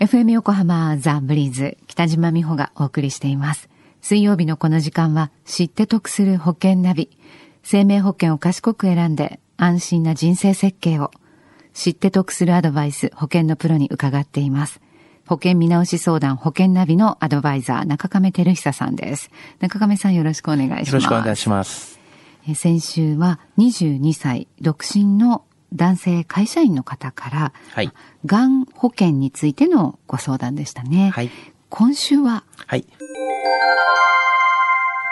FM 横浜ザ・ブリーズ北島美穂がお送りしています。水曜日のこの時間は知って得する保険ナビ。生命保険を賢く選んで安心な人生設計を。知って得するアドバイス保険のプロに伺っています。保険見直し相談保険ナビのアドバイザー中亀照久さんです。中亀さんよろしくお願いします。よろしくお願いします。先週は22歳独身の男性会社員の方から、はい、がん保険についてのご相談でしたね。はい、今週は？はい。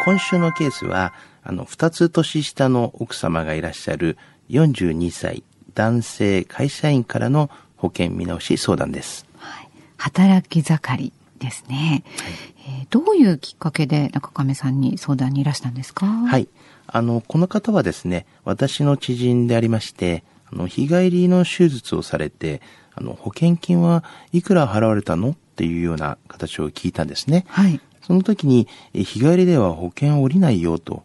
今週のケースは、あの、二つ年下の奥様がいらっしゃる42歳男性会社員からの保険見直し相談です。はい、働き盛りですね、はい、えー、どういうきっかけで中亀さんに相談にいらしたんですか？はい。あの、この方はですね、私の知人でありまして、あの、日帰りの手術をされて、あの、保険金はいくら払われたの？っていうような形を聞いたんですね。はい。その時に、え日帰りでは保険降りないよと、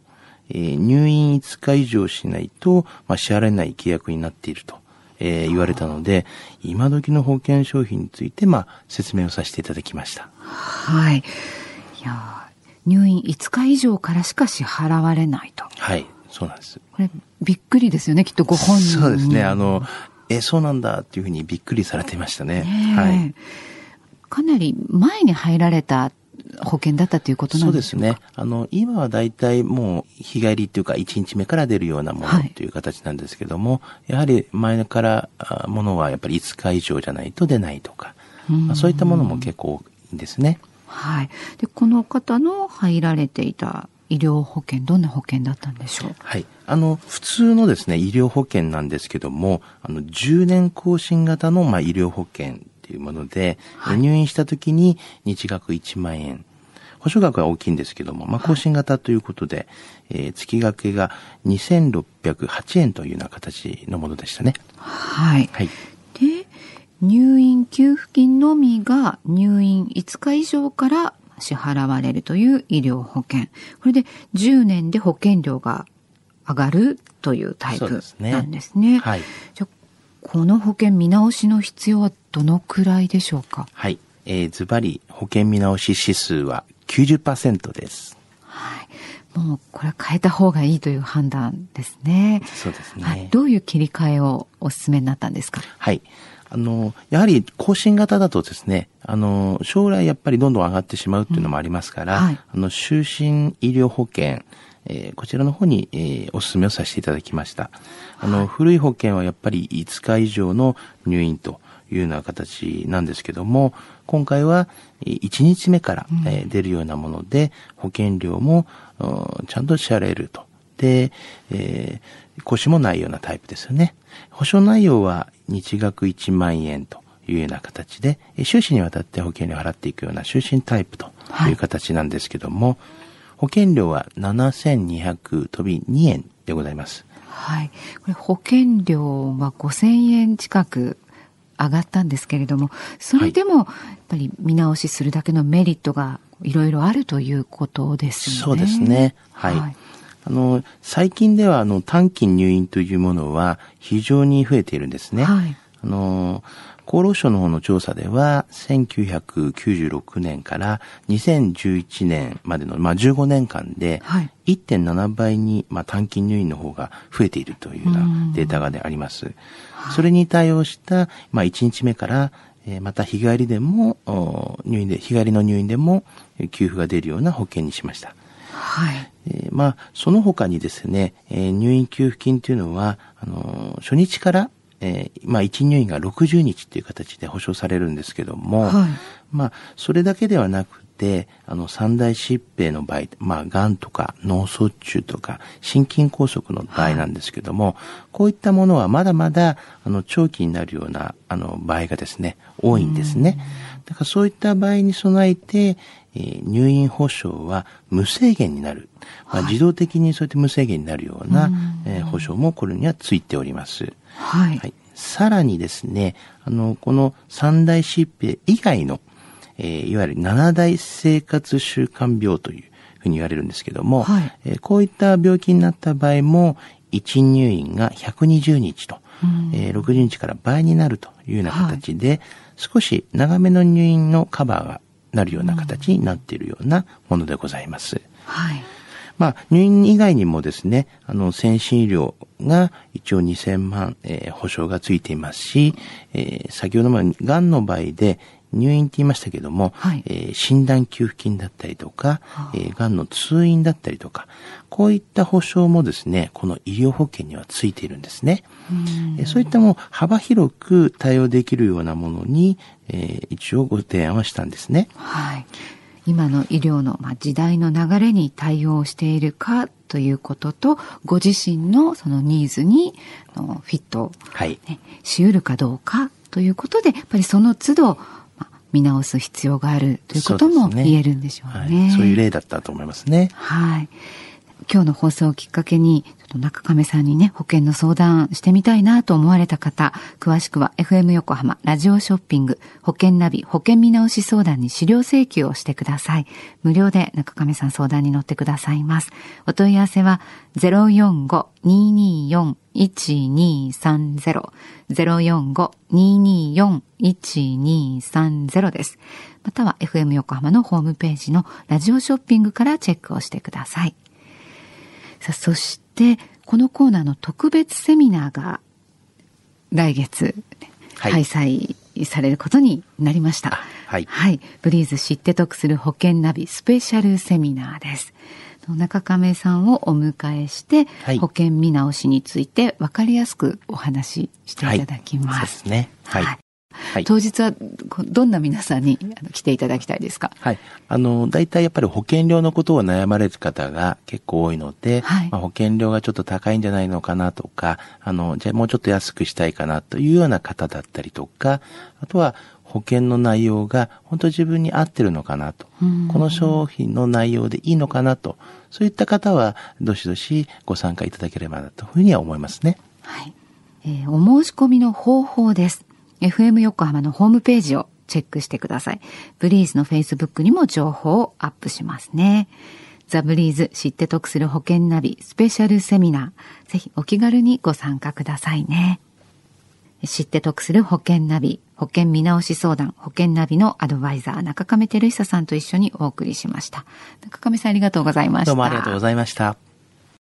えー、入院5日以上しないと、まあ、支払えない契約になっていると、えー、言われたので、今時の保険商品について、まあ、説明をさせていただきました。はい。いや入院5日以上からしか支払われないと。はい、そうなんです。これ、びっくりですよね、きっとご本人そうですね、あの、え、そうなんだっていうふうにびっくりされていましたね。ねはい。かなり前に入られた保険だったということなんですかそうですね。あの、今は大体もう日帰りっていうか1日目から出るようなものという形なんですけども、はい、やはり前からものはやっぱり5日以上じゃないと出ないとか、まあ、そういったものも結構多いんですね。はい。で、この方の入られていた医療保険、どんな保険だったんでしょう？はい。あの、普通のですね、医療保険なんですけども、あの、10年更新型の、まあ、医療保険っていうもので、はい、入院した時に日額1万円。保証額は大きいんですけども、まあ、更新型ということで、はい、えー、月額が2608円というような形のものでしたね。はい。はい。で、入院給付金のみが入院5日以上から支払われるという医療保険。これで10年で保険料が上がるというタイプなんですね。すねはい。じゃこの保険見直しの必要はどのくらいでしょうか？はい。えー、ズバリ保険見直し指数は90%です。はい。もうこれは変えた方がいいという判断ですね。そうですね。はい、どういう切り替えをお勧めになったんですか？はい。あの、やはり更新型だとですね、あの、将来やっぱりどんどん上がってしまうっていうのもありますから、うんはい、あの、就寝医療保険、えー、こちらの方に、えー、お勧めをさせていただきました。あの、はい、古い保険はやっぱり5日以上の入院というような形なんですけども、今回は1日目から、うん、えー、出るようなもので、保険料も、ちゃんと支払えると。で、えー、腰もないようなタイプですよね。保証内容は日額1万円というような形で、収支にわたって保険料を払っていくような終身タイプという形なんですけども、はい、保険料は7200飛び2円でございます。はい。これ保険料は5000円近く上がったんですけれども、それでもやっぱり見直しするだけのメリットがいろいろあるということですね。そうですね。はい、はいあの、最近では、あの、短期入院というものは非常に増えているんですね。はい。あの、厚労省の方の調査では、1996年から2011年までの、まあ、15年間で、1.7倍に、まあ、短期入院の方が増えているというようなデータが、ね、あります。それに対応した、まあ、1日目から、えー、また日帰りでも、入院で、日帰りの入院でも給付が出るような保険にしました。はい。えー、まあ、その他にですね、えー、入院給付金というのは、あのー、初日からえー、まあ、1入院が60日っていう形で保証されるんですけども、はい、まあ、それだけではなくて、あの、三大疾病の場合、まあ、癌とか脳卒中とか心筋梗塞の場合なんですけども、はい、こういったものはまだまだ、あの、長期になるような、あの、場合がですね、多いんですね。だからそういった場合に備えて、えー、入院保障は無制限になる。まあ、自動的にそうやって無制限になるような、えー、保障もこれにはついております。はい。はい、さらにですね、あの、この三大疾病以外の、えー、いわゆる七大生活習慣病というふうに言われるんですけども、はい、えー、こういった病気になった場合も、一入院が120日とえー、60日から倍になるというような形で、はい、少し長めの入院のカバーがなるような形になっているようなものでございます。はい。まあ、入院以外にもですね、あの、先進医療が一応2000万、えー、保証がついていますし、えー、先ほども癌の場合で入院って言いましたけども、はい、えー、診断給付金だったりとか、はあ、えー、癌の通院だったりとか、こういった保障もですね、この医療保険にはついているんですね。えー、そういったもう幅広く対応できるようなものに、えー、一応ご提案はしたんですね。はい。今の医療の、まあ、時代の流れに対応しているかということと、ご自身のそのニーズにのフィット、はい、ね、しうるかどうかということで、やっぱりその都度、まあ、見直す必要があるということも言えるんでしょうね。そう、ねはい、そういう例だったと思いますね。はい。今日の放送をきっかけに、ちょっと中亀さんにね、保険の相談してみたいなと思われた方、詳しくは FM 横浜ラジオショッピング保険ナビ保険見直し相談に資料請求をしてください。無料で中亀さん相談に乗ってくださいます。お問い合わせは045-224-1230 045-224-1230です。または FM 横浜のホームページのラジオショッピングからチェックをしてください。さあ、そして、このコーナーの特別セミナーが来月、開催されることになりました。はい。はい。ブリーズ知って得する保険ナビスペシャルセミナーです。中亀さんをお迎えして、はい、保険見直しについて分かりやすくお話ししていただきます。はい、そうですね。はい。はい、当日はどんな皆さんに来ていただきたいですか？はい。あの、大体やっぱり保険料のことを悩まれる方が結構多いので、はい、まあ、保険料がちょっと高いんじゃないのかなとか、あの、じゃあもうちょっと安くしたいかなというような方だったりとか、あとは保険の内容が本当自分に合ってるのかなと、この商品の内容でいいのかなと、そういった方はどしどしご参加いただければなというふうには思いますね。はい。えー、お申し込みの方法です。FM 横浜のホームページをチェックしてください。ブリーズの Facebook にも情報をアップしますね。ザ・ブリーズ知って得する保険ナビスペシャルセミナー。ぜひお気軽にご参加くださいね。知って得する保険ナビ、保険見直し相談、保険ナビのアドバイザー、中亀照久さんと一緒にお送りしました。中亀さんありがとうございました。どうもありがとうございました。